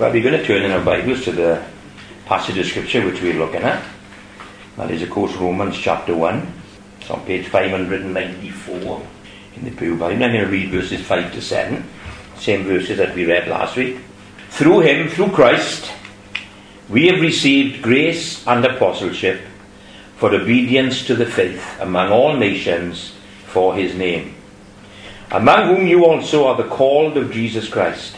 Well, we're going to turn in our Bibles to the passage of Scripture which we're looking at. That is, of course, Romans chapter 1. It's on page 594 in the Pew Bible. I'm going to read verses 5 to 7, same verses that we read last week. Through him, through Christ, we have received grace and apostleship for obedience to the faith among all nations for his name, among whom you also are the called of Jesus Christ.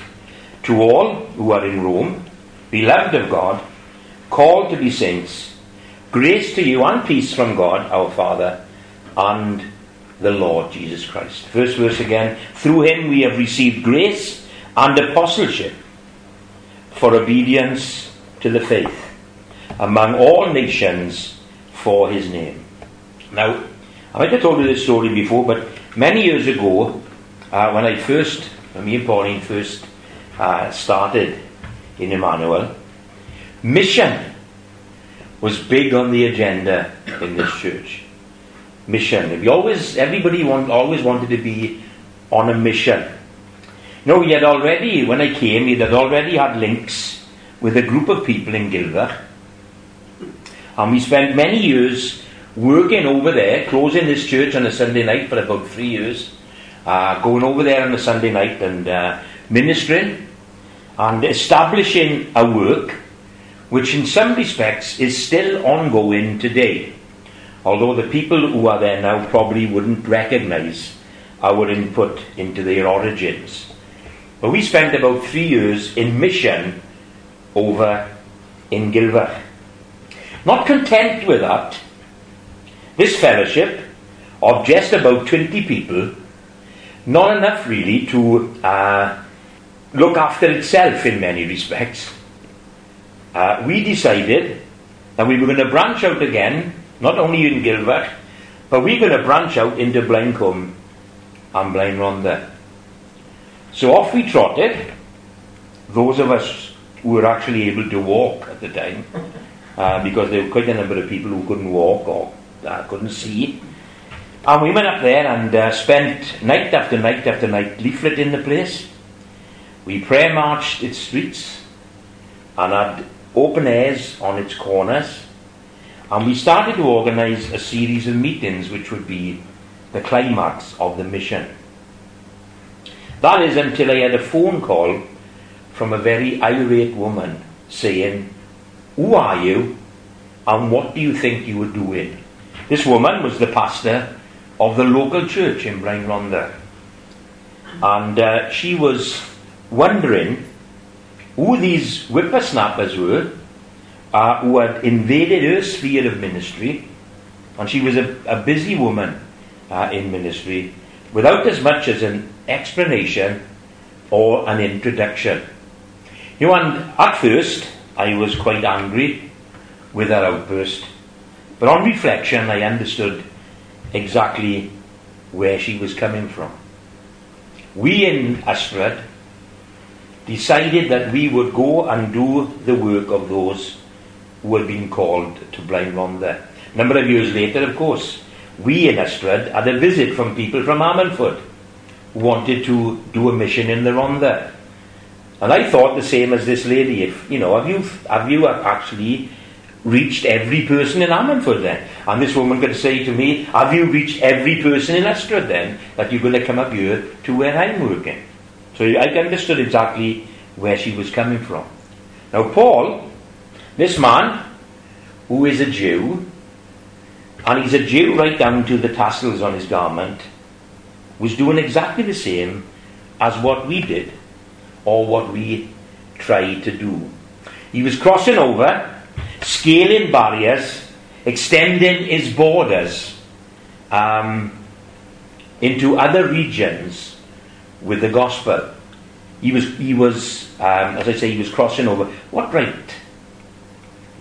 To all who are in Rome, beloved of God, called to be saints, grace to you and peace from God our Father and the Lord Jesus Christ. First verse again. Through him we have received grace and apostleship for obedience to the faith among all nations for his name. Now, I might have told you this story before, but many years ago, uh, when I first, when me and Pauline first uh, started in Emmanuel, mission was big on the agenda in this church. Mission. We always, everybody want, always wanted to be on a mission. You know, we had already, when I came, we had already had links with a group of people in Gilver. And we spent many years working over there, closing this church on a Sunday night for about three years, uh, going over there on a Sunday night and uh, ministering and establishing a work which, in some respects, is still ongoing today. Although the people who are there now probably wouldn't recognize our input into their origins. But we spent about three years in mission over in Gilver. Not content with that, this fellowship of just about 20 people, not enough really to uh, look after itself in many respects, uh, we decided that we were going to branch out again, not only in Gilbert, but we're going to branch out into Blaencwm and Blaenrhondda. So off we trotted, those of us who were actually able to walk at the time, uh, because there were quite a number of people who couldn't walk or uh, couldn't see. And we went up there and uh, spent night after night after night leafleting the place. We prayer marched its streets and had open airs on its corners. And we started to organize a series of meetings which would be the climax of the mission. That is until I had a phone call from a very irate woman saying, Who are you and what do you think you were doing? This woman was the pastor of the local church in Blaenrhondda. And uh, she was wondering who these whippersnappers were uh, who had invaded her sphere of ministry. And she was a, a busy woman uh, in ministry without as much as an explanation or an introduction. You know, and at first I was quite angry with her outburst. But on reflection, I understood exactly where she was coming from. We in Ystrad decided that we would go and do the work of those who had been called to Blaenrhondda. A number of years later, of course, we in Ystrad had a visit from people from Ammanford who wanted to do a mission in the Rhondda. And I thought the same as this lady. If you know, have you have you actually reached every person in Ammanford then? And this woman could say to me, Have you reached every person in Ystrad then that you're going to come up here to where I'm working? So I understood exactly where she was coming from. Now, Paul, this man, who is a Jew, and he's a Jew right down to the tassels on his garment, was doing exactly the same as what we did, or what we tried to do. He was crossing over, scaling barriers, extending his borders um, into other regions with the gospel. He was, he was um, as I say, he was crossing over. What right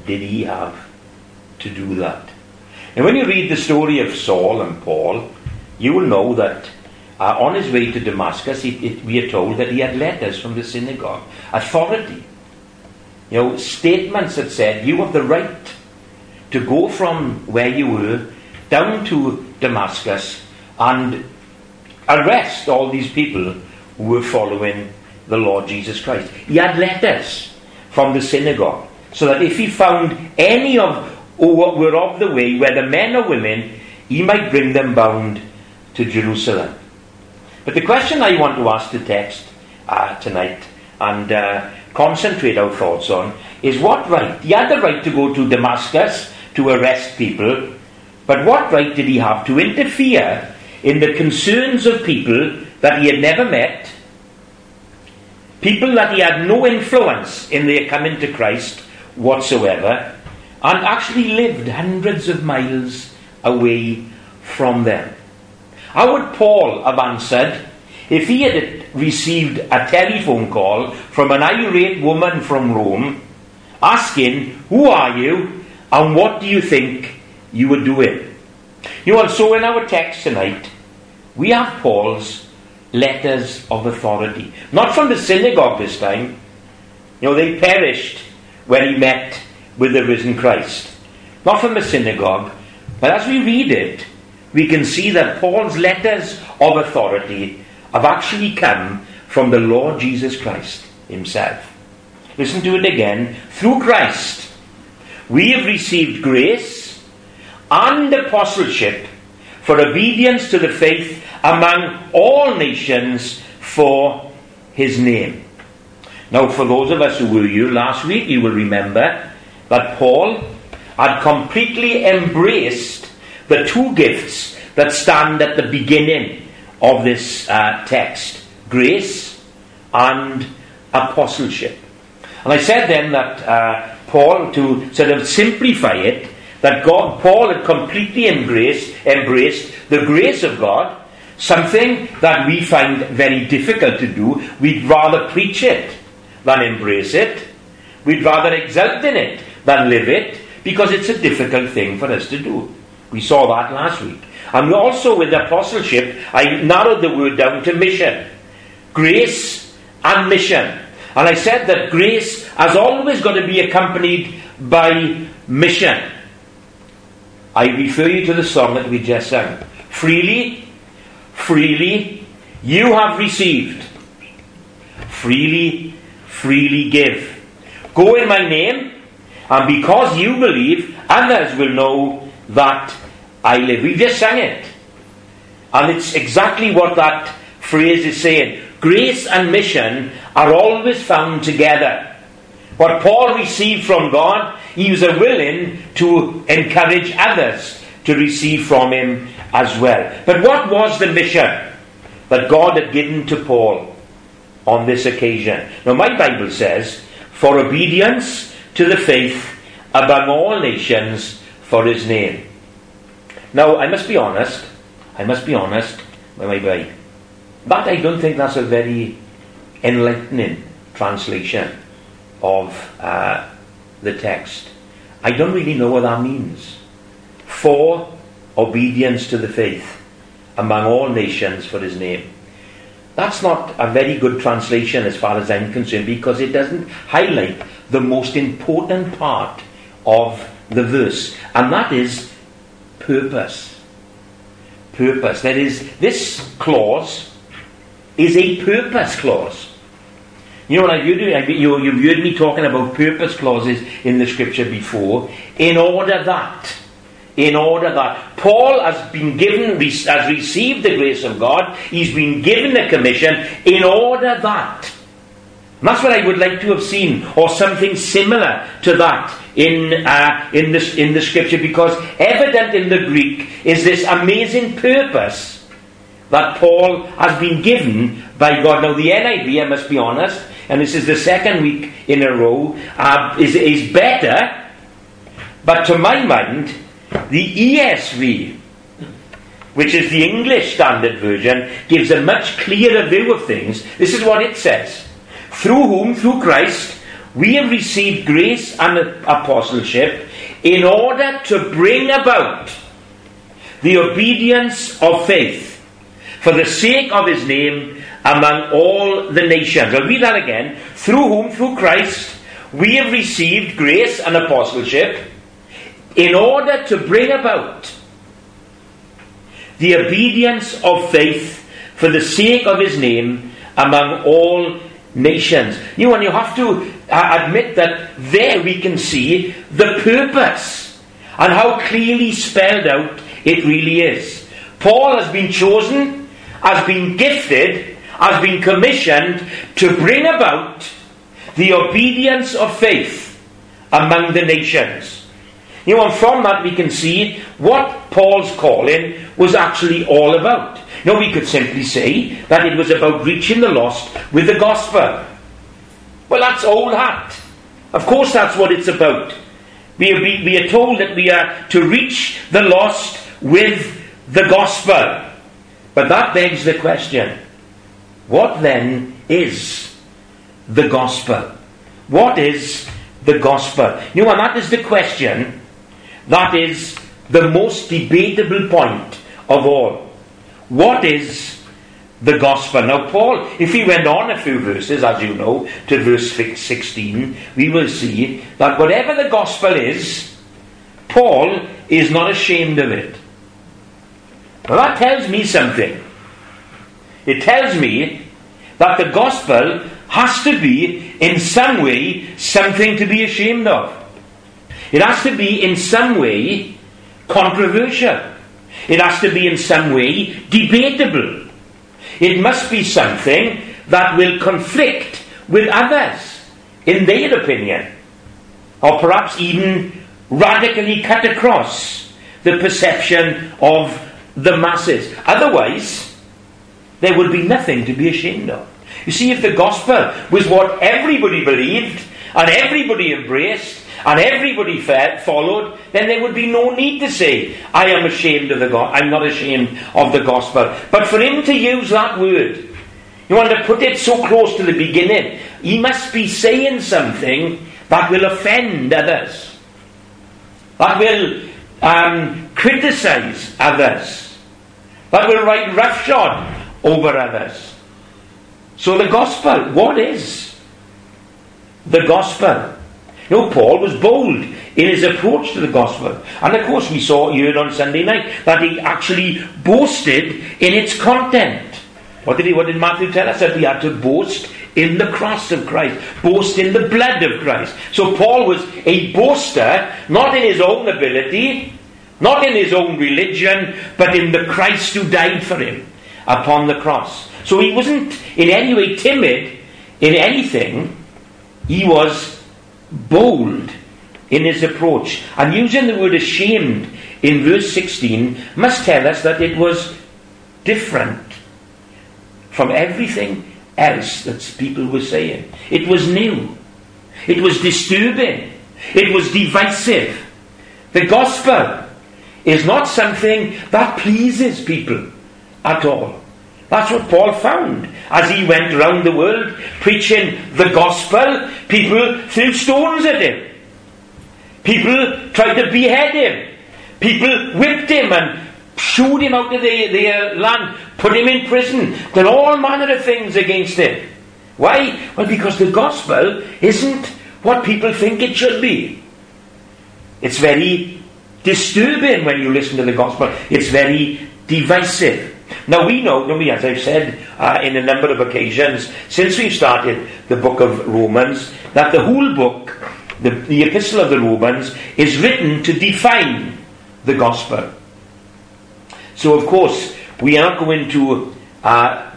did he have to do that? And when you read the story of Saul and Paul, you will know that uh, on his way to Damascus, it, we are told that he had letters from the synagogue, authority. You know, statements that said, you have the right to go from where you were down to Damascus and arrest all these people who were following the Lord Jesus Christ. He had letters from the synagogue, so that if he found any of who were of the way, whether men or women, he might bring them bound to Jerusalem. But the question I want to ask the text uh, tonight and uh, concentrate our thoughts on is what right? He had the right to go to Damascus to arrest people, but what right did he have to interfere in the concerns of people that he had never met, people that he had no influence in their coming to Christ whatsoever, and actually lived hundreds of miles away from them? How would Paul have answered if he had received a telephone call from an irate woman from Rome asking, Who are you and what do you think you were doing? You know, so in our text tonight, we have Paul's letters of authority. Not from the synagogue this time. You know, they perished when he met with the risen Christ. Not from the synagogue, but as we read it, we can see that Paul's letters of authority have actually come from the Lord Jesus Christ himself. Listen to it again. Through Christ, we have received grace and apostleship for obedience to the faith among all nations for his name. Now, for those of us who were here last week, you will remember that Paul had completely embraced the two gifts that stand at the beginning of this uh, text grace and apostleship. And I said then that uh, Paul, to sort of simplify it, that God, Paul had completely embraced, embraced the grace of God, something that we find very difficult to do. We'd rather preach it than embrace it. We'd rather exult in it than live it, because it's a difficult thing for us to do. We saw that last week. And also with apostleship, I narrowed the word down to mission. Grace and mission. And I said that grace has always got to be accompanied by mission. I refer you to the song that we just sang. Freely, freely, you have received. Freely, freely give. Go in my name, and because you believe, others will know that I live. We just sang it. And it's exactly what that phrase is saying. Grace and mission are always found together. What Paul received from God, he was willing to encourage others to receive from him as well. But what was the mission that God had given to Paul on this occasion? Now, my Bible says, for obedience to the faith among all nations for his name. Now, I must be honest, I must be honest, my boy, but I don't think that's a very enlightening translation of uh, the text. I don't really know what that means. For obedience to the faith among all nations for his name. That's not a very good translation as far as I'm concerned because it doesn't highlight the most important part of the verse, and that is purpose. Purpose. That is, this clause is a purpose clause. You know what I've heard, you, you've heard me talking about purpose clauses in the scripture before. In order that, in order that Paul has been given, has received the grace of God, he's been given the commission in order that. And that's what I would like to have seen, or something similar to that in uh, in this in the scripture, because evident in the Greek is this amazing purpose that Paul has been given by God. Now, the NIV, I must be honest, and this is the second week in a row, uh, is, is better, but to my mind, the ESV, which is the English Standard Version, gives a much clearer view of things. This is what it says Through whom, through Christ, we have received grace and apostleship in order to bring about the obedience of faith for the sake of his name among all the nations. I'll read that again. Through whom, through Christ, we have received grace and apostleship in order to bring about the obedience of faith for the sake of his name among all nations. You know, and you have to uh, admit that there we can see the purpose and how clearly spelled out it really is. Paul has been chosen, has been gifted, has been commissioned to bring about the obedience of faith among the nations. You know, and from that we can see what Paul's calling was actually all about. You know, we could simply say that it was about reaching the lost with the gospel. Well, that's old hat. Of course, that's what it's about. We are, we are told that we are to reach the lost with the gospel. But that begs the question what then is the gospel? What is the gospel? You know, and that is the question that is the most debatable point of all. What is the gospel? Now, Paul, if he went on a few verses, as you know, to verse 16, we will see that whatever the gospel is, Paul is not ashamed of it. Now, that tells me something. It tells me that the gospel has to be, in some way, something to be ashamed of. It has to be, in some way, controversial. It has to be, in some way, debatable. It must be something that will conflict with others, in their opinion, or perhaps even radically cut across the perception of the masses. Otherwise, there would be nothing to be ashamed of. You see, if the gospel was what everybody believed and everybody embraced and everybody followed, then there would be no need to say, I am ashamed of the. I'm not ashamed of the gospel. But for him to use that word, you want to put it so close to the beginning, he must be saying something that will offend others, that will um, criticize others, that will write roughshod over others. So the gospel, what is the gospel? You know, Paul was bold in his approach to the gospel. And of course, we saw here on Sunday night that he actually boasted in its content. What did he? What did Matthew tell us? That we had to boast in the cross of Christ, boast in the blood of Christ. So Paul was a boaster, not in his own ability, not in his own religion, but in the Christ who died for him upon the cross. So he wasn't in any way timid in anything, he was bold in his approach. And using the word ashamed in verse 16 must tell us that it was different from everything else that people were saying. It was new, it was disturbing, it was divisive. The gospel is not something that pleases people at all. That's what Paul found. As he went round the world preaching the gospel, people threw stones at him. People tried to behead him. People whipped him and shooed him out of their, their uh, land, put him in prison, did all manner of things against him. Why? Well, because the gospel isn't what people think it should be. It's very disturbing when you listen to the gospel. It's very divisive. Now we know, as I've said uh, in a number of occasions, since we've started the book of Romans, that the whole book, the, the epistle of the Romans, is written to define the gospel. So of course, we aren't going to uh,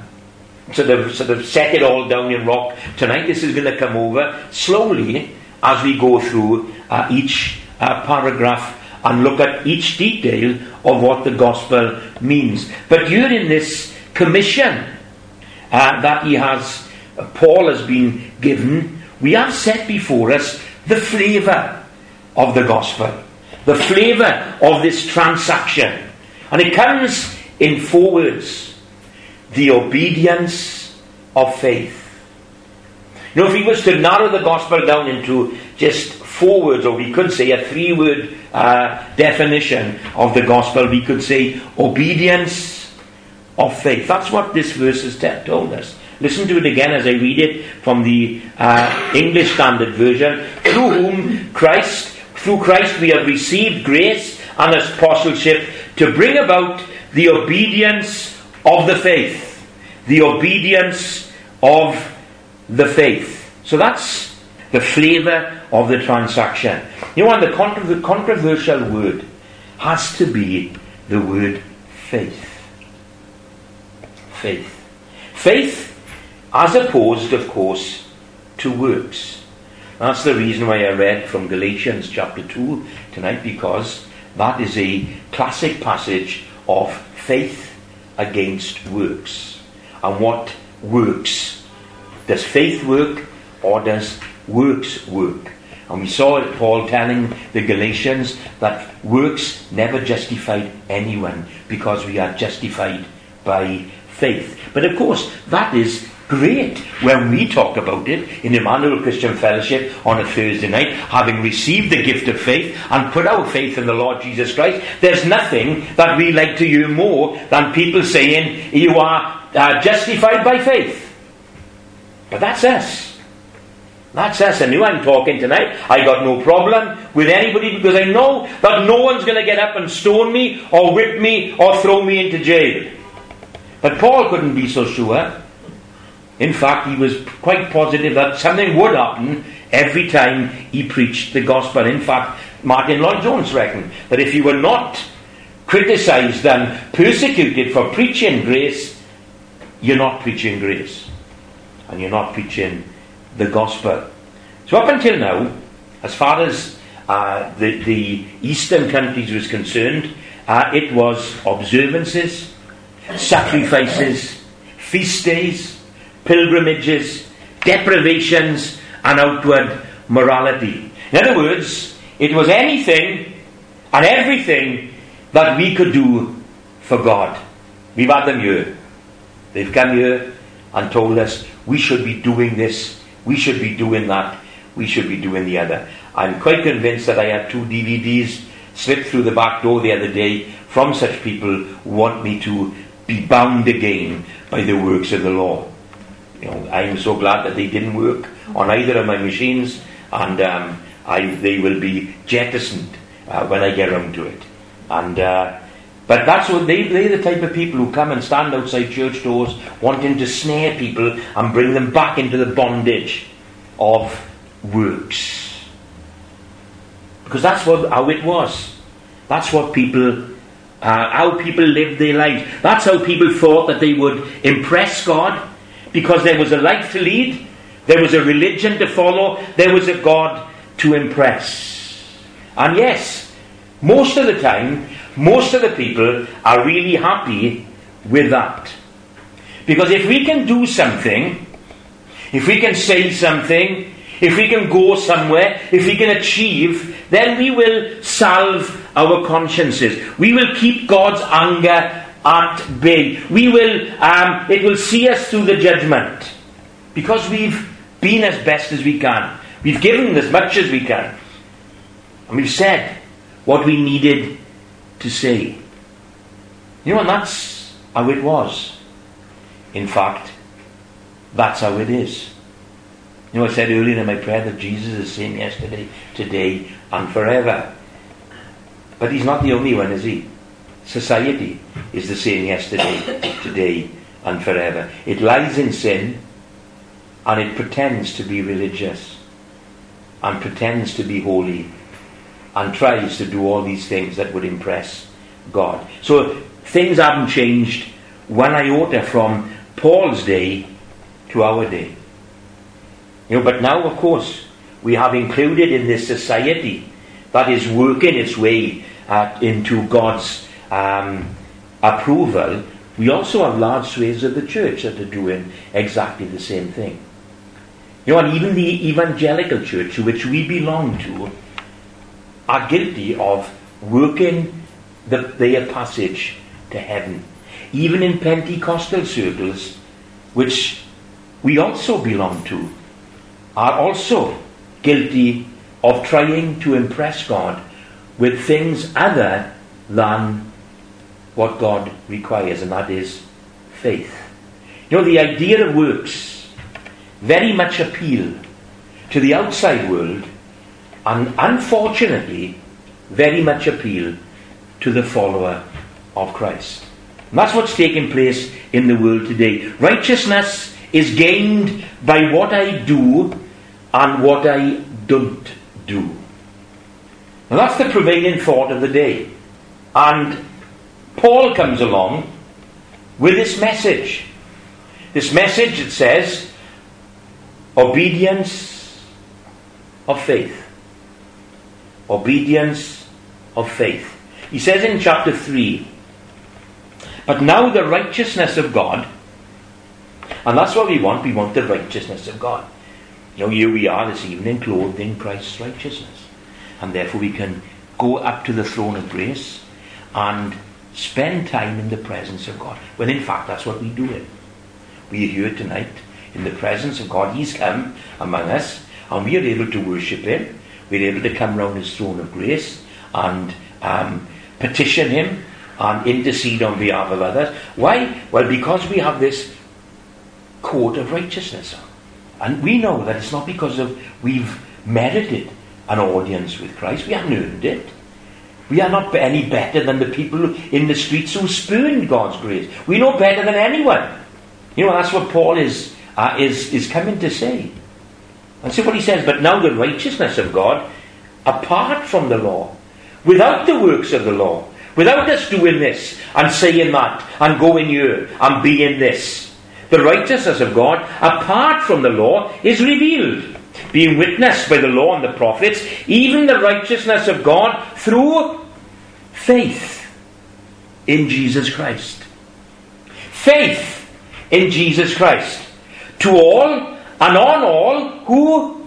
sort of sort of set it all down in rock tonight. This is going to come over slowly as we go through uh, each uh, paragraph and look at each detail of what the gospel means. But during this commission uh, that he has, uh, Paul has been given, we have set before us the flavour of the gospel, the flavour of this transaction. And it comes in four words the obedience of faith. Know, if he was to narrow the gospel down into just four words, or we could say a three word uh, definition of the gospel, we could say obedience of faith. That's what this verse has told us. Listen to it again as I read it from the uh, English Standard Version. Through whom Christ, through Christ, we have received grace and apostleship to bring about the obedience of the faith. The obedience of the faith. So that's the flavour of the transaction. You know, the controversial word has to be the word faith. Faith. Faith, as opposed, of course, to works. That's the reason why I read from Galatians chapter 2 tonight, because that is a classic passage of faith against works. And what works? Does faith work or does works work? And we saw Paul telling the Galatians that works never justified anyone because we are justified by faith. But of course, that is great when we talk about it in Emmanuel Christian Fellowship on a Thursday night, having received the gift of faith and put our faith in the Lord Jesus Christ. There's nothing that we like to hear more than people saying, You are uh, justified by faith. But that's us. That's us. I knew I'm talking tonight, I got no problem with anybody because I know that no one's going to get up and stone me or whip me or throw me into jail. But Paul couldn't be so sure. In fact, he was quite positive that something would happen every time he preached the gospel. In fact, Martyn Lloyd-Jones reckoned that if you were not criticized and persecuted for preaching grace, you're not preaching grace. And you're not preaching the gospel. So up until now, as far as uh, the, the eastern countries was concerned, uh, it was observances, sacrifices, feast days, pilgrimages, deprivations, and outward morality. In other words, it was anything and everything that we could do for God. We've had them here. They've come here and told us we should be doing this we should be doing that. We should be doing the other. I'm quite convinced that I had two DVDs slipped through the back door the other day from such people who want me to be bound again by the works of the law. You know, I'm so glad that they didn't work on either of my machines, and um, I, they will be jettisoned uh, when I get around to it. And uh, but that's what they, they're the type of people who come and stand outside church doors wanting to snare people and bring them back into the bondage of works. Because that's what, how it was. That's what people, uh, how people lived their lives. That's how people thought that they would impress God because there was a life to lead, there was a religion to follow, there was a God to impress. And yes, most of the time, most of the people are really happy with that. Because if we can do something, if we can say something, if we can go somewhere, if we can achieve, then we will salve our consciences. We will keep God's anger at bay. We will, um, it will see us through the judgment. Because we've been as best as we can. We've given as much as we can. And we've said what we needed to say. You know, and that's how it was. In fact, that's how it is. You know, I said earlier in my prayer that Jesus is the same yesterday, today, and forever. But he's not the only one, is he? Society is the same yesterday, today, and forever. It lies in sin, and it pretends to be religious, and pretends to be holy, and tries to do all these things that would impress God. So things haven't changed one iota from Paul's day to our day. You know, but now, of course, we have included in this society that is working its way uh, into God's um, approval. We also have large swathes of the church that are doing exactly the same thing. You know, and even the evangelical church to which we belong to are guilty of working the, their passage to heaven. Even in Pentecostal circles, which we also belong to, are also guilty of trying to impress God with things other than what God requires, and that is faith. You know, the idea of works very much appeal to the outside world and unfortunately very much appeal to the follower of Christ. And that's what's taking place in the world today. Righteousness is gained by what I do and what I don't do. Now that's the prevailing thought of the day. And Paul comes along with this message. This message that says, obedience of faith. Obedience of faith. He says in chapter 3, but now the righteousness of God, and that's what we want, we want the righteousness of God. You know, here we are this evening clothed in Christ's righteousness. And therefore we can go up to the throne of grace and spend time in the presence of God. Well, in fact, that's what we do it. We are here tonight in the presence of God. He's come among us, and we are able to worship Him. We're able to come round His throne of grace and um, petition Him and intercede on behalf of others. Why? Well, because we have this coat of righteousness And we know that it's not because of we've merited an audience with Christ. We haven't earned it. We are not any better than the people in the streets who spurned God's grace. We know better than anyone. You know, that's what Paul is, uh, is, is coming to say. And see what he says, but now the righteousness of God, apart from the law, without the works of the law, without us doing this and saying that and going here and being this, the righteousness of God, apart from the law, is revealed being witnessed by the law and the prophets, even the righteousness of God through faith in Jesus Christ. Faith in Jesus Christ. To all and on all who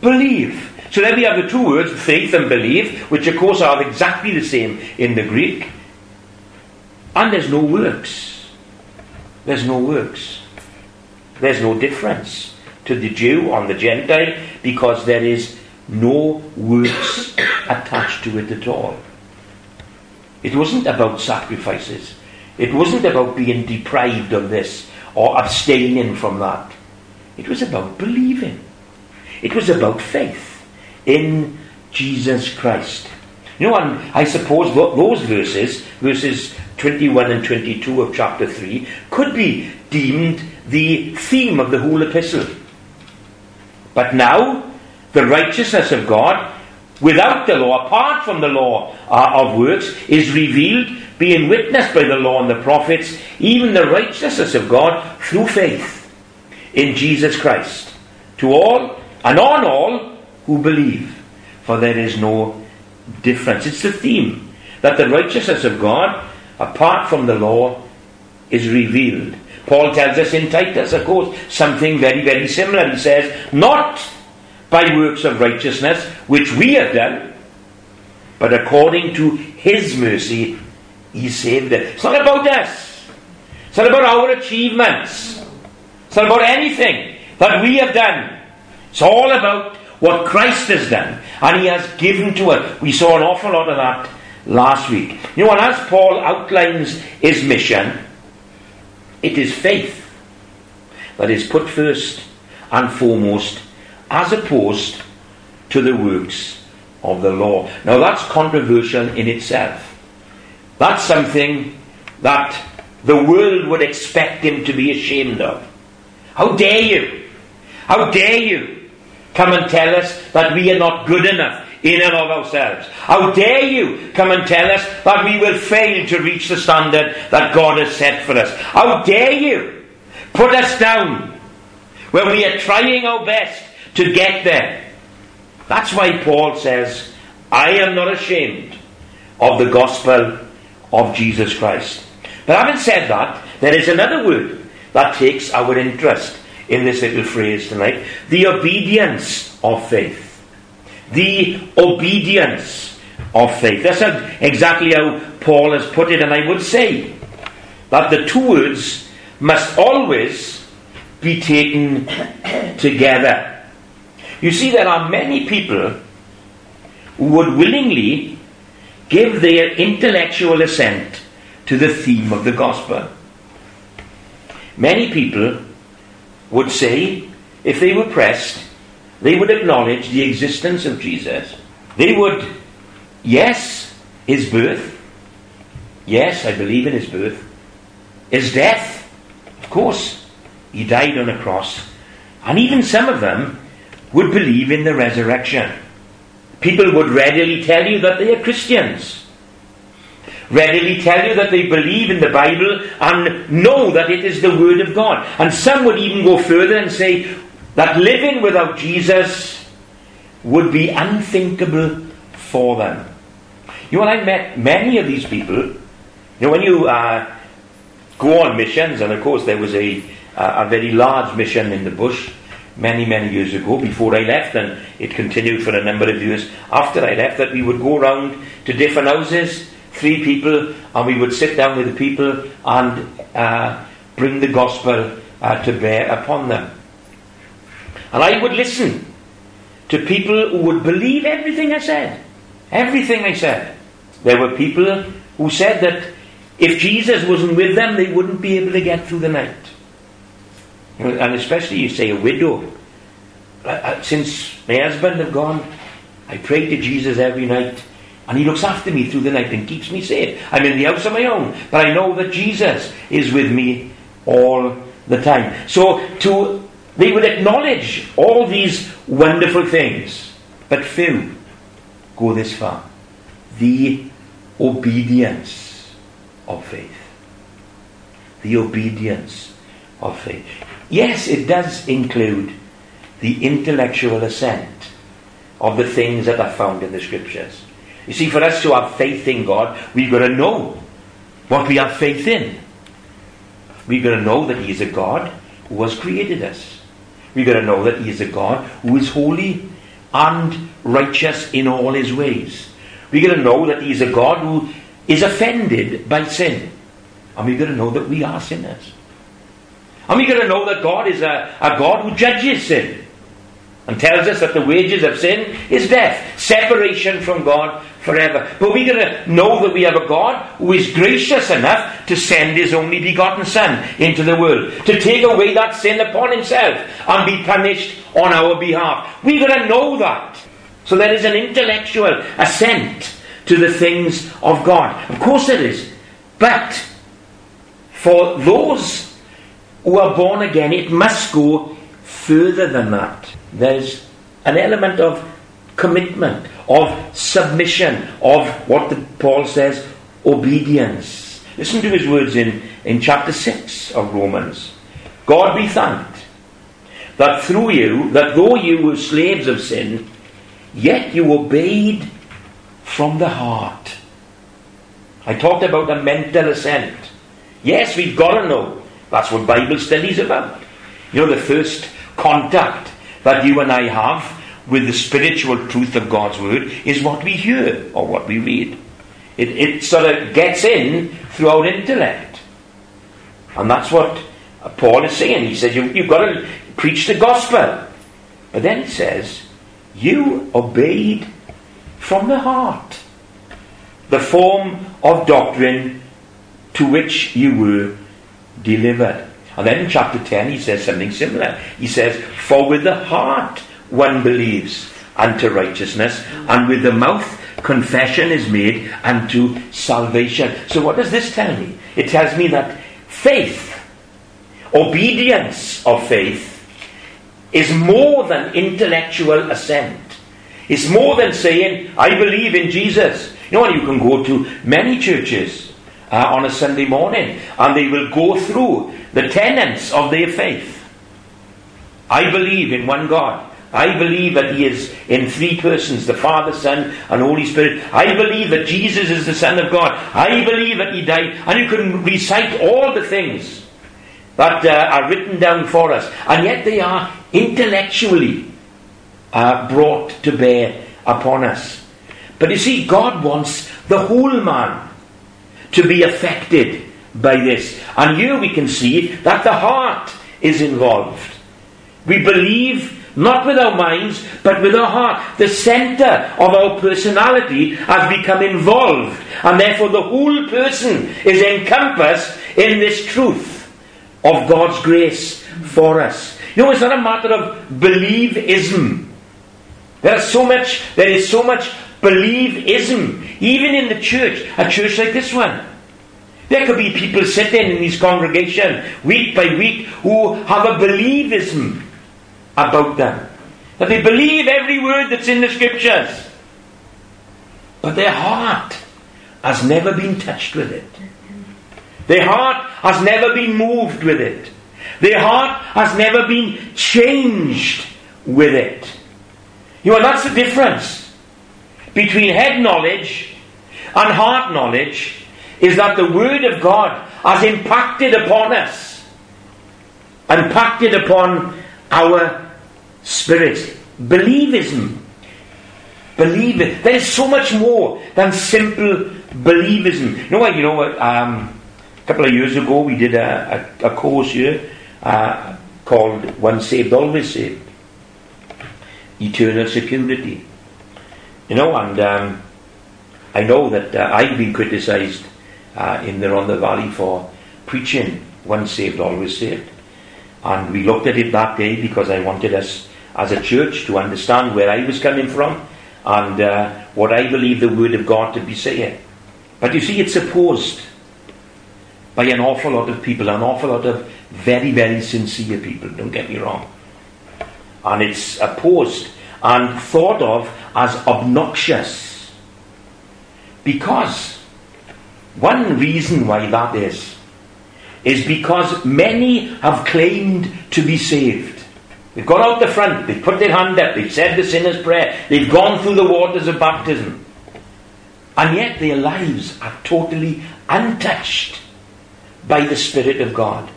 believe. So there we have the two words, faith and belief, which of course are exactly the same in the Greek. And there's no works. There's no works. There's no difference to the Jew on the Gentile because there is no works attached to it at all. It wasn't about sacrifices. It wasn't about being deprived of this or abstaining from that. It was about believing. It was about faith in Jesus Christ. You know, and I suppose those verses, verses 21 and 22 of chapter 3, could be deemed the theme of the whole epistle. But now, the righteousness of God, without the law, apart from the law uh, of works, is revealed, being witnessed by the law and the prophets, even the righteousness of God through faith in Jesus Christ, to all and on all who believe. For there is no difference. It's the theme that the righteousness of God, apart from the law, is revealed Paul tells us in Titus, of course, something very, very similar. He says, Not by works of righteousness which we have done, but according to his mercy, he saved us. It's not about us. It's not about our achievements. It's not about anything that we have done. It's all about what Christ has done. And he has given to us. We saw an awful lot of that last week. You know, and as Paul outlines his mission, it is faith that is put first and foremost as opposed to the works of the law. Now that's controversial in itself. That's something that the world would expect him to be ashamed of. How dare you? How dare you come and tell us that we are not good enough in and of ourselves. How dare you come and tell us that we will fail to reach the standard that God has set for us? How dare you put us down when we are trying our best to get there? That's why Paul says, I am not ashamed of the gospel of Jesus Christ. But having said that, there is another word that takes our interest in this little phrase tonight the obedience of faith the obedience of faith. That's exactly how Paul has put it, and I would say that the two words must always be taken together. You see, there are many people who would willingly give their intellectual assent to the theme of the gospel. Many people would say, if they were pressed, they would acknowledge the existence of Jesus. They would, yes, his birth. Yes, I believe in his birth. His death. Of course, he died on a cross. And even some of them would believe in the resurrection. People would readily tell you that they are Christians. Readily tell you that they believe in the Bible and know that it is the Word of God. And some would even go further and say that living without Jesus would be unthinkable for them. You know, I met many of these people. You know, when you uh, go on missions, and of course there was a, a very large mission in the bush many, many years ago before I left, and it continued for a number of years after I left, that we would go around to different houses, three people, and we would sit down with the people and uh, bring the gospel uh, to bear upon them. And I would listen to people who would believe everything I said. Everything I said. There were people who said that if Jesus wasn't with them, they wouldn't be able to get through the night. And especially, you say, a widow. Uh, uh, since my husband have gone, I pray to Jesus every night, and he looks after me through the night and keeps me safe. I'm in the house of my own, but I know that Jesus is with me all the time. So to they would acknowledge all these wonderful things, but few go this far. The obedience of faith. The obedience of faith. Yes, it does include the intellectual assent of the things that are found in the scriptures. You see, for us to have faith in God, we've got to know what we have faith in. We've got to know that He is a God who has created us. We've got to know that He is a God who is holy and righteous in all His ways. We've got to know that He is a God who is offended by sin. And we've got to know that we are sinners. And we've got to know that God is a, a God who judges sin and tells us that the wages of sin is death, separation from God forever. But we've got to know that we have a God who is gracious enough to send his only begotten Son into the world, to take away that sin upon himself and be punished on our behalf. We've got to know that. So there is an intellectual assent to the things of God. Of course there is. But for those who are born again, it must go further than that. There's an element of commitment, of submission, of what the, Paul says, obedience. Listen to his words in, in chapter 6 of Romans. God be thanked that through you, that though you were slaves of sin, yet you obeyed from the heart. I talked about a mental assent. Yes, we've got to know that's what Bible study is about. You know, the first contact that you and I have with the spiritual truth of God's Word is what we hear or what we read. It, it sort of gets in through our intellect. And that's what Paul is saying. He says, you, You've got to preach the gospel. But then he says, You obeyed from the heart the form of doctrine to which you were delivered. And then in chapter 10, he says something similar. He says, For with the heart one believes unto righteousness, and with the mouth confession is made unto salvation. So, what does this tell me? It tells me that faith, obedience of faith, is more than intellectual assent. It's more than saying, I believe in Jesus. You know, you can go to many churches uh, on a Sunday morning, and they will go through the tenets of their faith. I believe in one God. I believe that He is in three persons the Father, Son, and Holy Spirit. I believe that Jesus is the Son of God. I believe that He died. And you can recite all the things that uh, are written down for us. And yet they are intellectually uh, brought to bear upon us. But you see, God wants the whole man to be affected by this. And here we can see that the heart is involved. We believe not with our minds, but with our heart. The center of our personality has become involved, and therefore the whole person is encompassed in this truth of God's grace for us. You know, it's not a matter of believism. There's so much, there is so much believism, even in the church, a church like this one. There could be people sitting in this congregation week by week who have a believism about them. That they believe every word that's in the scriptures. But their heart has never been touched with it. Their heart has never been moved with it. Their heart has never been changed with it. You know, that's the difference between head knowledge and heart knowledge is that the Word of God has impacted upon us, impacted upon our spirit. Believism. Believe it. There is so much more than simple believism. You know what? You know what? Um, a couple of years ago, we did a, a, a course here uh, called "Once Saved, Always Saved." Eternal security. You know, and um, I know that uh, I've been criticised uh, in the Rhondda Valley for preaching "Once Saved, Always Saved," and we looked at it that day because I wanted us as a church to understand where I was coming from and uh, what I believe the Word of God to be saying. But you see, it's opposed by an awful lot of people, an awful lot of very, very sincere people, don't get me wrong. And it's opposed and thought of as obnoxious. Because one reason why that is, is because many have claimed to be saved. They've gone out the front, they've put their hand up, they've said the sinner's prayer, they've gone through the waters of baptism. And yet their lives are totally untouched by the Spirit of God.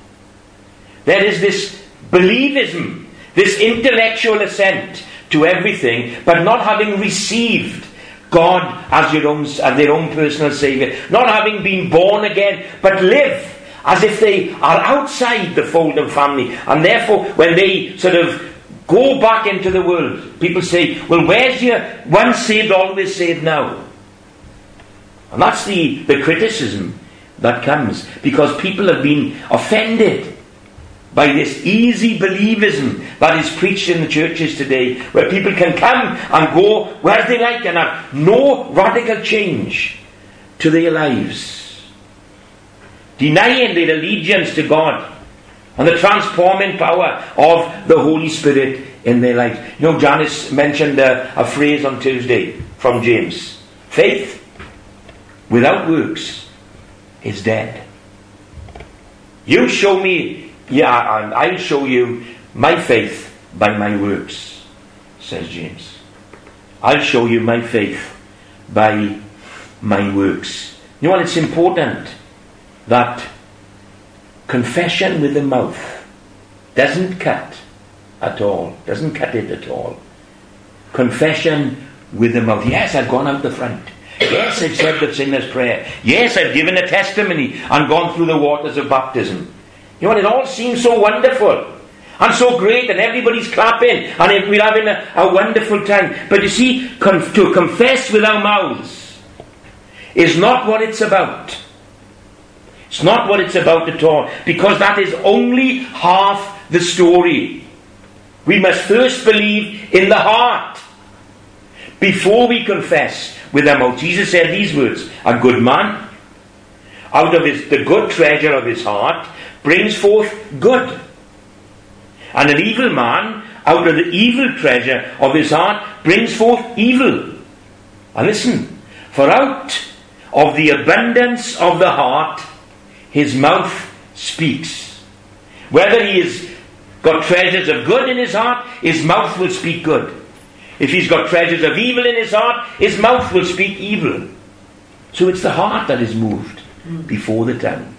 There is this believism, this intellectual assent to everything, but not having received God as your own, as their own personal Saviour, not having been born again, but live as if they are outside the fold of family. And therefore, when they sort of go back into the world, people say, Well, where's your once saved, always saved now? And that's the, the criticism that comes because people have been offended by this easy believism that is preached in the churches today, where people can come and go where they like and have no radical change to their lives denying their allegiance to God and the transforming power of the Holy Spirit in their lives. You know, Janice mentioned a, a phrase on Tuesday from James faith without works is dead. You show me, yeah, and I'll show you my faith by my works, says James. I'll show you my faith by my works. You know what? It's important that confession with the mouth doesn't cut at all, doesn't cut it at all. Confession with the mouth. Yes, I've gone out the front. Yes, I've said the sinner's prayer. Yes, I've given a testimony and gone through the waters of baptism. You know, it all seems so wonderful and so great, and everybody's clapping, and we're having a, a wonderful time. But you see, to confess with our mouths is not what it's about. It's not what it's about at all, because that is only half the story. We must first believe in the heart before we confess with our mouth. Jesus said these words A good man, out of his, the good treasure of his heart, brings forth good. And an evil man, out of the evil treasure of his heart, brings forth evil. And listen, for out of the abundance of the heart, his mouth speaks. Whether he has got treasures of good in his heart, his mouth will speak good. If he's got treasures of evil in his heart, his mouth will speak evil. So it's the heart that is moved before the tongue.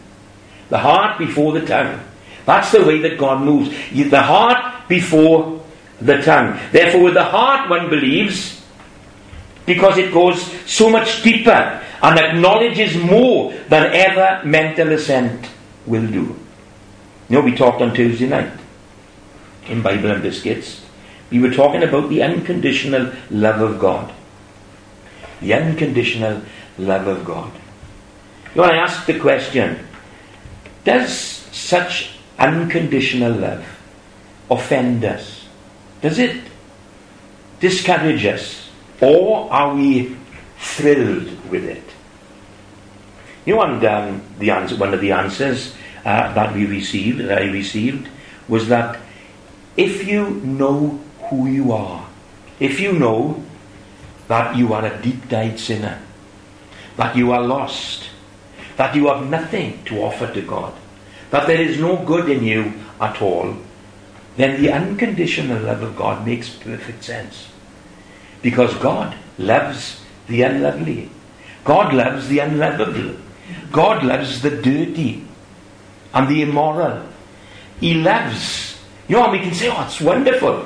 The heart before the tongue. That's the way that God moves. The heart before the tongue. Therefore, with the heart one believes because it goes so much deeper and acknowledges more than ever mental assent will do. You know, we talked on Tuesday night in Bible and Biscuits. We were talking about the unconditional love of God. The unconditional love of God. You know, I ask the question Does such unconditional love offend us? Does it discourage us? Or are we thrilled with it? You know, and um, the answer, one of the answers uh, that we received, that I received, was that if you know who you are, if you know that you are a deep dyed sinner, that you are lost, that you have nothing to offer to God, that there is no good in you at all, then the unconditional love of God makes perfect sense. Because God loves the unlovely. God loves the unlovable. God loves the dirty and the immoral. He loves. You know, we can say, oh, it's wonderful.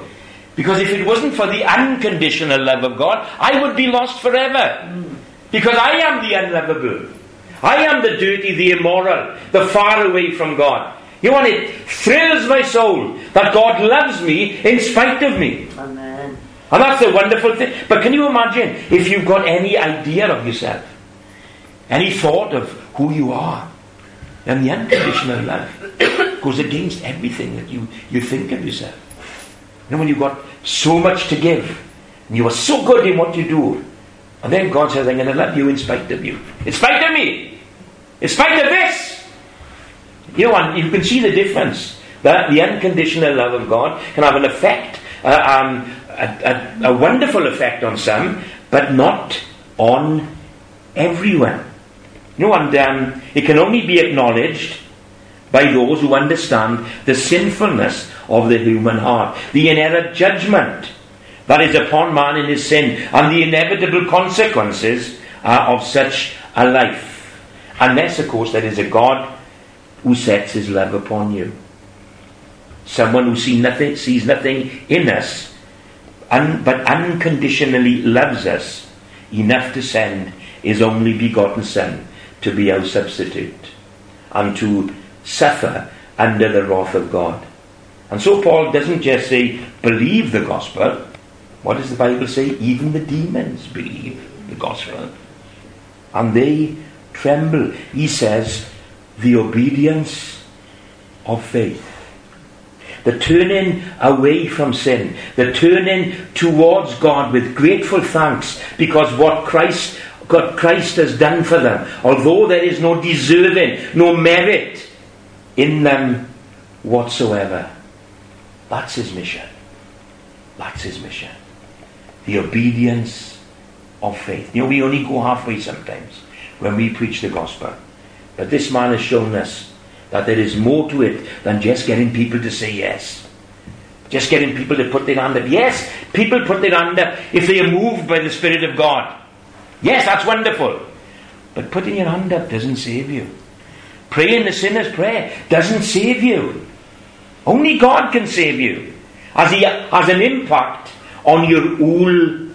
Because if it wasn't for the unconditional love of God, I would be lost forever. Because I am the unlovable. I am the dirty, the immoral, the far away from God. You know, it thrills my soul that God loves me in spite of me. Amen. And that's a wonderful thing. But can you imagine if you've got any idea of yourself, any thought of who you are, then the unconditional love goes against everything that you, you think of yourself. You know, when you've got so much to give, and you are so good in what you do, and then God says, I'm going to love you in spite of you. In spite of me. In spite of this. You know, you can see the difference. That the unconditional love of God can have an effect, uh, um, a, a, a wonderful effect on some, but not on everyone. You know, and um, it can only be acknowledged by those who understand the sinfulness of the human heart, the inherent judgment that is upon man in his sin, and the inevitable consequences uh, of such a life. Unless, of course, there is a God who sets his love upon you. Someone who see nothing, sees nothing in us, un, but unconditionally loves us enough to send his only begotten Son to be our substitute and to suffer under the wrath of God. And so Paul doesn't just say, believe the gospel. What does the Bible say? Even the demons believe the gospel. And they tremble. He says, the obedience of faith. The turning away from sin, the turning towards God with grateful thanks because what Christ, God Christ has done for them, although there is no deserving, no merit in them whatsoever. That's his mission. That's his mission. The obedience of faith. You know, we only go halfway sometimes when we preach the gospel. But this man has shown us that there is more to it than just getting people to say yes. Just getting people to put their hand up. Yes, people put their hand up if they are moved by the Spirit of God. Yes, that's wonderful. But putting your hand up doesn't save you. Praying the sinner's prayer doesn't save you. Only God can save you. As He has an impact on your whole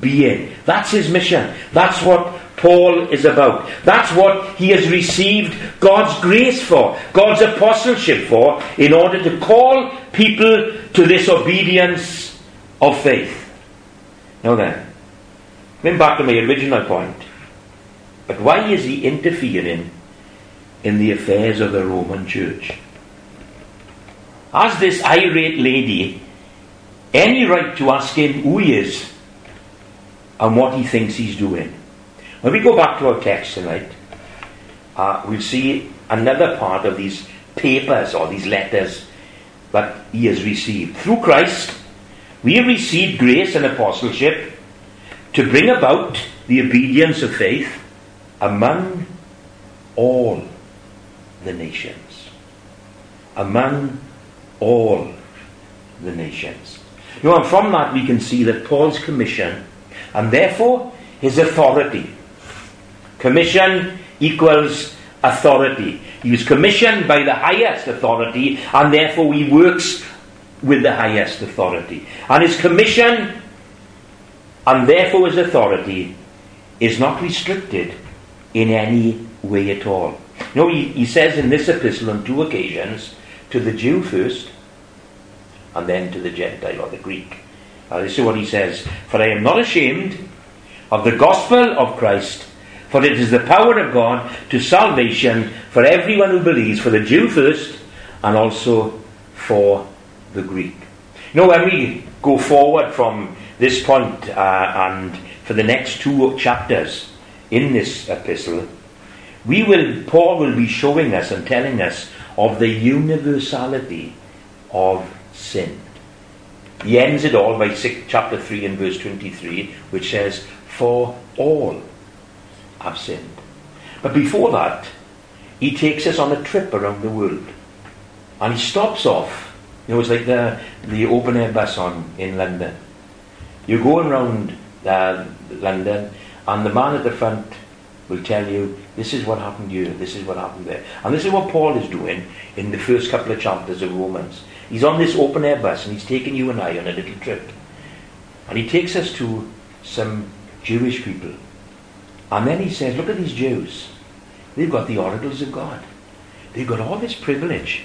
being. That's His mission. That's what Paul is about. That's what he has received God's grace for, God's apostleship for, in order to call people to this obedience of faith. Now then, going back to my original point. But why is he interfering in the affairs of the Roman church? Has this irate lady any right to ask him who he is and what he thinks he's doing? When we go back to our text tonight, uh, we'll see another part of these papers or these letters that he has received. Through Christ, we have received grace and apostleship to bring about the obedience of faith among all the nations. Among all the nations. You know, and from that we can see that Paul's commission and therefore his authority Commission equals authority. He was commissioned by the highest authority, and therefore he works with the highest authority. And his commission, and therefore his authority, is not restricted in any way at all. Know, he, he says in this epistle on two occasions to the Jew first, and then to the Gentile or the Greek. Now, this is what he says For I am not ashamed of the gospel of Christ for it is the power of God to salvation for everyone who believes, for the Jew first, and also for the Greek. You know, when we go forward from this point, uh, and for the next two chapters in this epistle, we will, Paul will be showing us and telling us of the universality of sin. he ends it all by six, chapter 3 and verse 23, which says, For all have sinned. But before that, he takes us on a trip around the world. And he stops off. You know, it's like the, the open air bus on in London. You're going around uh, London, and the man at the front will tell you, this is what happened here, this is what happened there. And this is what Paul is doing in the first couple of chapters of Romans. He's on this open air bus and he's taking you and I on a little trip. And he takes us to some Jewish people. And then he says, Look at these Jews. They've got the oracles of God. They've got all this privilege.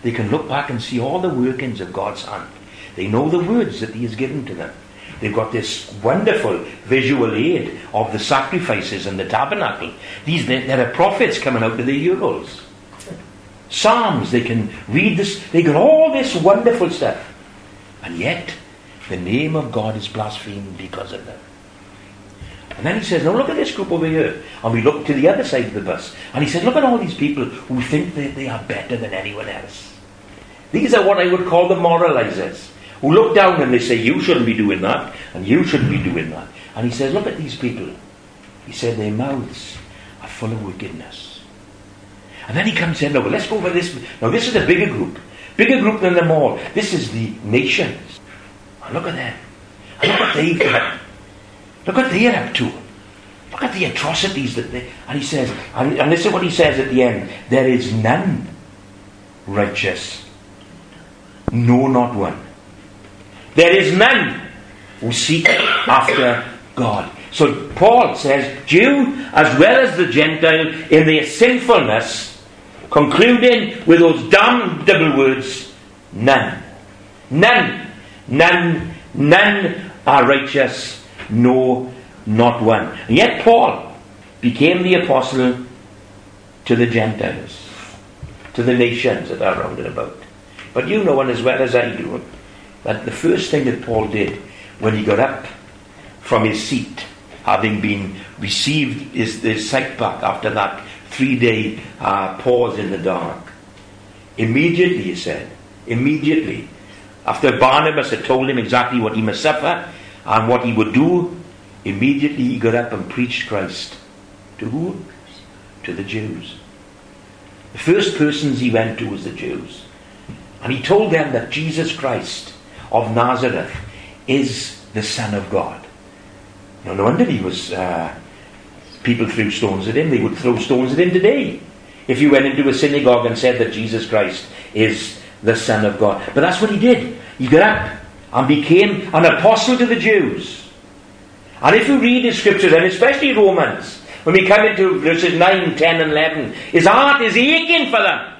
They can look back and see all the workings of God's hand. They know the words that He has given to them. They've got this wonderful visual aid of the sacrifices and the tabernacle. These there are prophets coming out of the Urals. Psalms, they can read this, They've got all this wonderful stuff. And yet, the name of God is blasphemed because of them. And then he says, Now look at this group over here. And we look to the other side of the bus. And he says, Look at all these people who think that they are better than anyone else. These are what I would call the moralizers. Who look down and they say, You shouldn't be doing that, and you shouldn't be doing that. And he says, Look at these people. He said, Their mouths are full of wickedness. And then he comes in, now let's go over this. Now this is a bigger group. Bigger group than them all. This is the nations. And look at them. And look what they've done. Look what they're up to. Look at the atrocities that they and he says, and, and is what he says at the end, there is none righteous. No not one. There is none who seek after God. So Paul says, Jew as well as the Gentile in their sinfulness concluding with those damn double words none. None. None. None are righteous. No, not one. And yet Paul became the apostle to the Gentiles, to the nations that are round and about. But you know, and as well as I do, that the first thing that Paul did when he got up from his seat, having been received his, his sight back after that three day uh, pause in the dark. Immediately, he said, immediately, after Barnabas had told him exactly what he must suffer and what he would do, immediately he got up and preached Christ. To who? To the Jews. The first persons he went to was the Jews. And he told them that Jesus Christ of Nazareth is the Son of God. No, no wonder he was uh, people threw stones at him. They would throw stones at him today. If you went into a synagogue and said that Jesus Christ is the Son of God. But that's what he did. He got up and became an apostle to the Jews. And if you read the scriptures, and especially Romans, when we come into verses 9, 10, and 11, his heart is aching for them.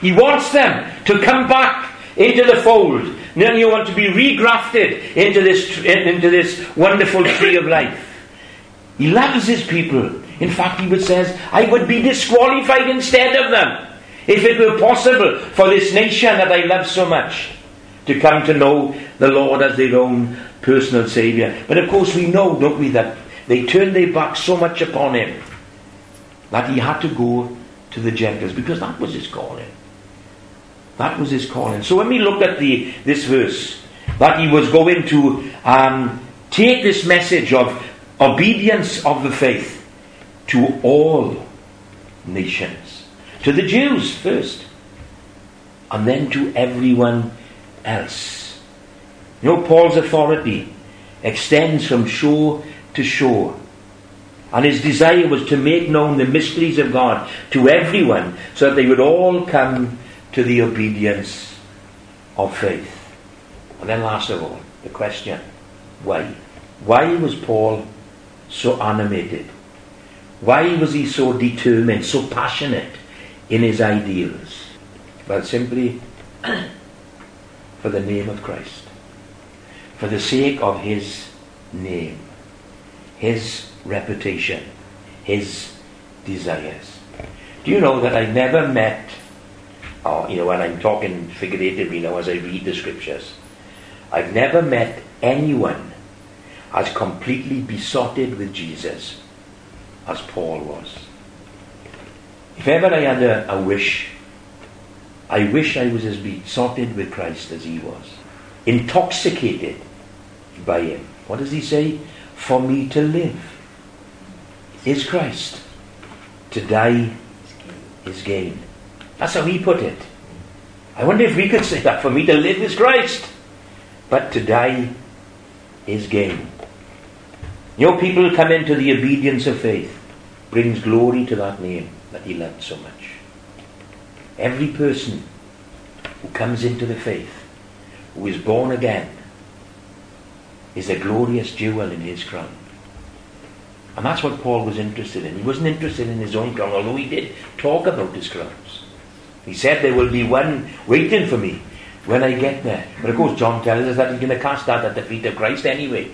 He wants them to come back into the fold. Then you want to be regrafted into this, into this wonderful tree of life. He loves his people. In fact, he would says, I would be disqualified instead of them if it were possible for this nation that I love so much to come to know the Lord as their own personal Saviour. But of course, we know, don't we, that they turned their back so much upon him that he had to go to the Gentiles because that was his calling. That was his calling. So when we look at the this verse, that he was going to um, take this message of obedience of the faith to all nations. To the Jews first, and then to everyone else. You know, Paul's authority extends from shore to shore. And his desire was to make known the mysteries of God to everyone so that they would all come to the obedience of faith. And then, last of all, the question why? Why was Paul so animated? Why was he so determined, so passionate in his ideals? Well, simply for the name of Christ, for the sake of his name, his reputation, his desires. Do you know that I never met, or, you know, when I'm talking figuratively now as I read the scriptures, I've never met anyone as completely besotted with Jesus as Paul was. If ever I had a, a wish, I wish I was as besotted with Christ as he was. intoxicated by him. What does he say? For me to live is Christ. To die is gain. That's how he put it. I wonder if we could say that. For me to live is Christ, but to die is gain. Your people come into the obedience of faith, brings glory to that name that he loved so much. Every person who comes into the faith, who is born again, is a glorious jewel in his crown. And that's what Paul was interested in. He wasn't interested in his own crown, although he did talk about his crowns. He said there will be one waiting for me when I get there. But of course, John tells us that he's going to cast that at the feet of Christ anyway.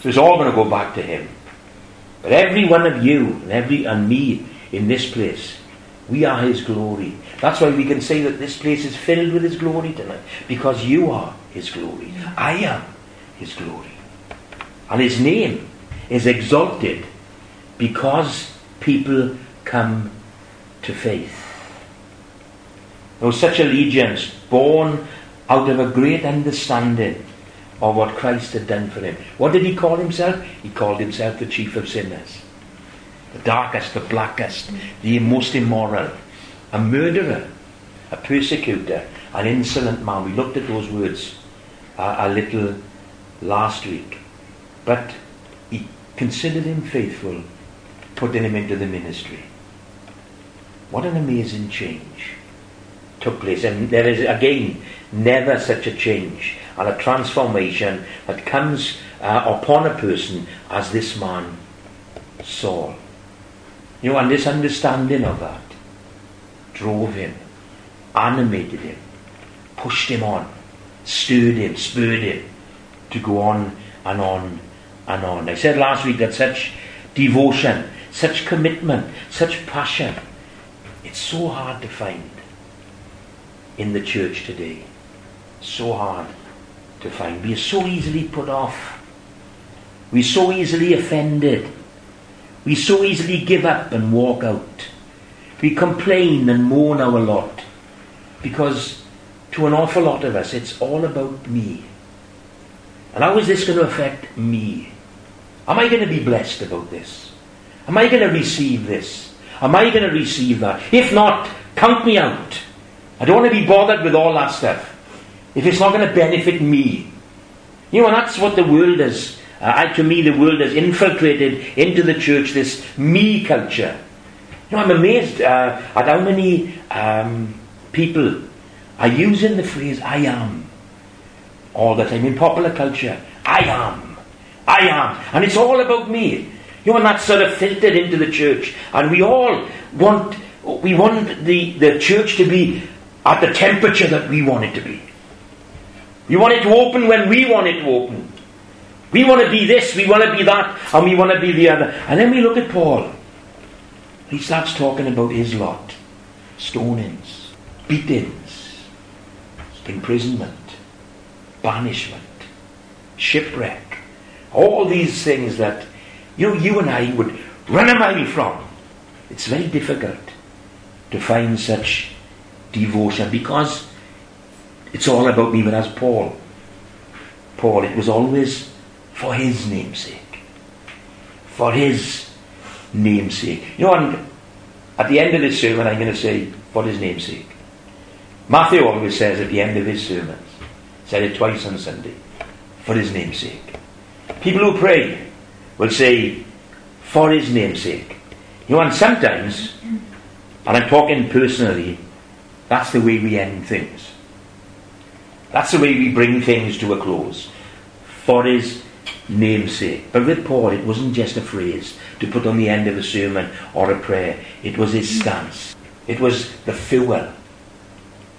So it's all going to go back to him. But every one of you and every and me in this place, we are his glory. That's why we can say that this place is filled with his glory tonight. Because you are his glory. I am his glory. And his name is exalted because people come to faith. There was such allegiance born out of a great understanding of what Christ had done for him. What did he call himself? He called himself the chief of sinners. The darkest, the blackest, the most immoral, a murderer, a persecutor, an insolent man. We looked at those words a little last week. But he considered him faithful, putting him into the ministry. What an amazing change took place. And there is, again, never such a change and a transformation that comes uh, upon a person as this man Saul. You know, and this understanding of that drove him, animated him, pushed him on, stirred him, spurred him to go on and on and on. I said last week that such devotion, such commitment, such passion, it's so hard to find in the church today. So hard to find. We are so easily put off. We're so easily offended. We so easily give up and walk out. We complain and mourn our lot because to an awful lot of us it's all about me. And how is this going to affect me? Am I going to be blessed about this? Am I going to receive this? Am I going to receive that? If not, count me out. I don't want to be bothered with all that stuff if it's not going to benefit me. You know, and that's what the world is. Uh, to me, the world has infiltrated into the church this me culture. You know, I'm amazed uh, at how many um, people are using the phrase I am all the time in popular culture. I am. I am. And it's all about me. You know, and that's sort of filtered into the church. And we all want, we want the, the church to be at the temperature that we want it to be. We want it to open when we want it to open. We want to be this, we want to be that, and we want to be the other. And then we look at Paul. He starts talking about his lot stonings, beatings, imprisonment, banishment, shipwreck. All these things that you know, you and I would run a mile from. It's very difficult to find such devotion because it's all about me. But as Paul, Paul, it was always for his namesake. For his namesake. You know, and at the end of this sermon, I'm going to say, for his namesake. Matthew always says at the end of his sermons, said it twice on Sunday, for his namesake. People who pray will say, for his namesake. You know, and sometimes, and I'm talking personally, that's the way we end things. That's the way we bring things to a close. For his namesake. But with Paul, it wasn't just a phrase to put on the end of a sermon or a prayer. It was his stance. It was the fuel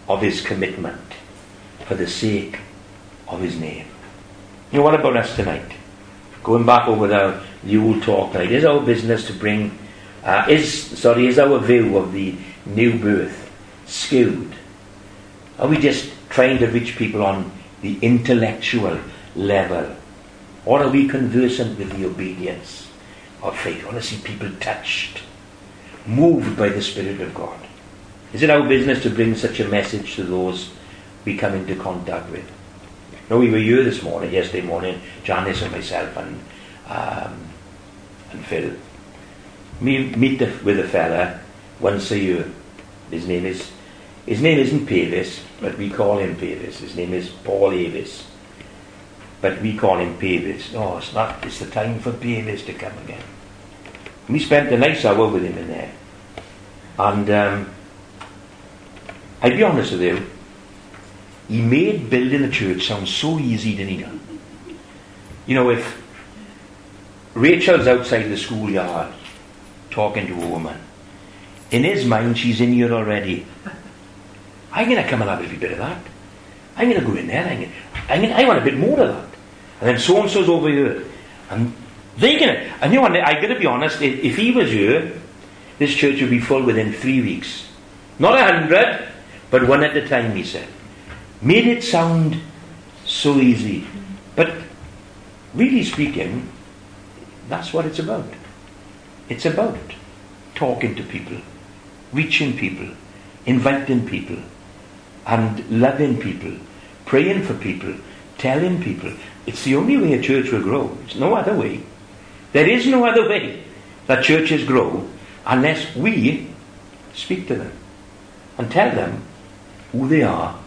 of his commitment for the sake of his name. You know, what about us tonight? Going back over the, the old talk tonight, is our business to bring, uh, is, sorry, is our view of the new birth skewed? Are we just trying to reach people on the intellectual level? Or are we conversant with the obedience of faith? I want to see people touched, moved by the Spirit of God. Is it our business to bring such a message to those we come into contact with? No, we were here this morning, yesterday morning, Janice and myself and um, and Phil. We meet the, with a fella once a year. His name is his name isn't Pavis, but we call him Pavis. His name is Paul Avis. But we call him Pavis. No, it's not. It's the time for Pavis to come again. We spent a nice hour with him in there. And um, I'll be honest with you, he made building a church sound so easy, didn't he? You know, if Rachel's outside the schoolyard talking to a woman, in his mind she's in here already. I'm going to come and have a bit of that. I'm going to go in there. I'm going gonna, I want a bit more of that. And then so and so's over here. And going to. And you know, I got to be honest, if, if he was here, this church would be full within three weeks. Not a hundred, but one at a time, he said. Made it sound so easy. But really speaking, that's what it's about. It's about talking to people, reaching people, inviting people, and loving people, praying for people, telling people. It's the only way a church will grow. It's no other way. There is no other way that churches grow unless we speak to them and tell them who they are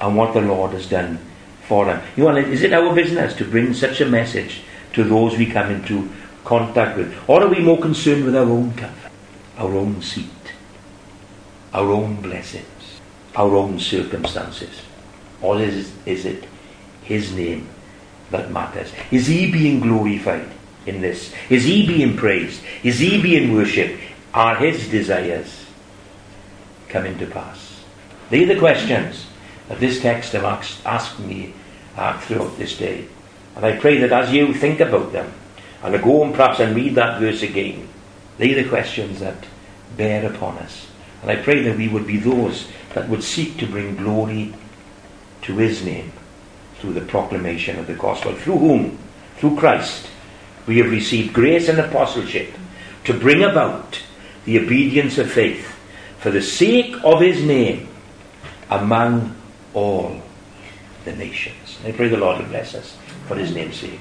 and what the Lord has done for them. You know, is it our business to bring such a message to those we come into contact with? Or are we more concerned with our own comfort, our own seat, our own blessings, our own circumstances? Or is, is it His name that matters? Is He being glorified in this? Is He being praised? Is He being worshipped? Are His desires coming to pass? These are the questions that this text have asked, asked me uh, throughout this day. And I pray that as you think about them, and I go and perhaps and read that verse again, they are the questions that bear upon us. And I pray that we would be those that would seek to bring glory to His name through the proclamation of the gospel, through whom, through Christ, we have received grace and apostleship to bring about the obedience of faith for the sake of His name among all the nations. I pray the Lord will bless us for His name's sake.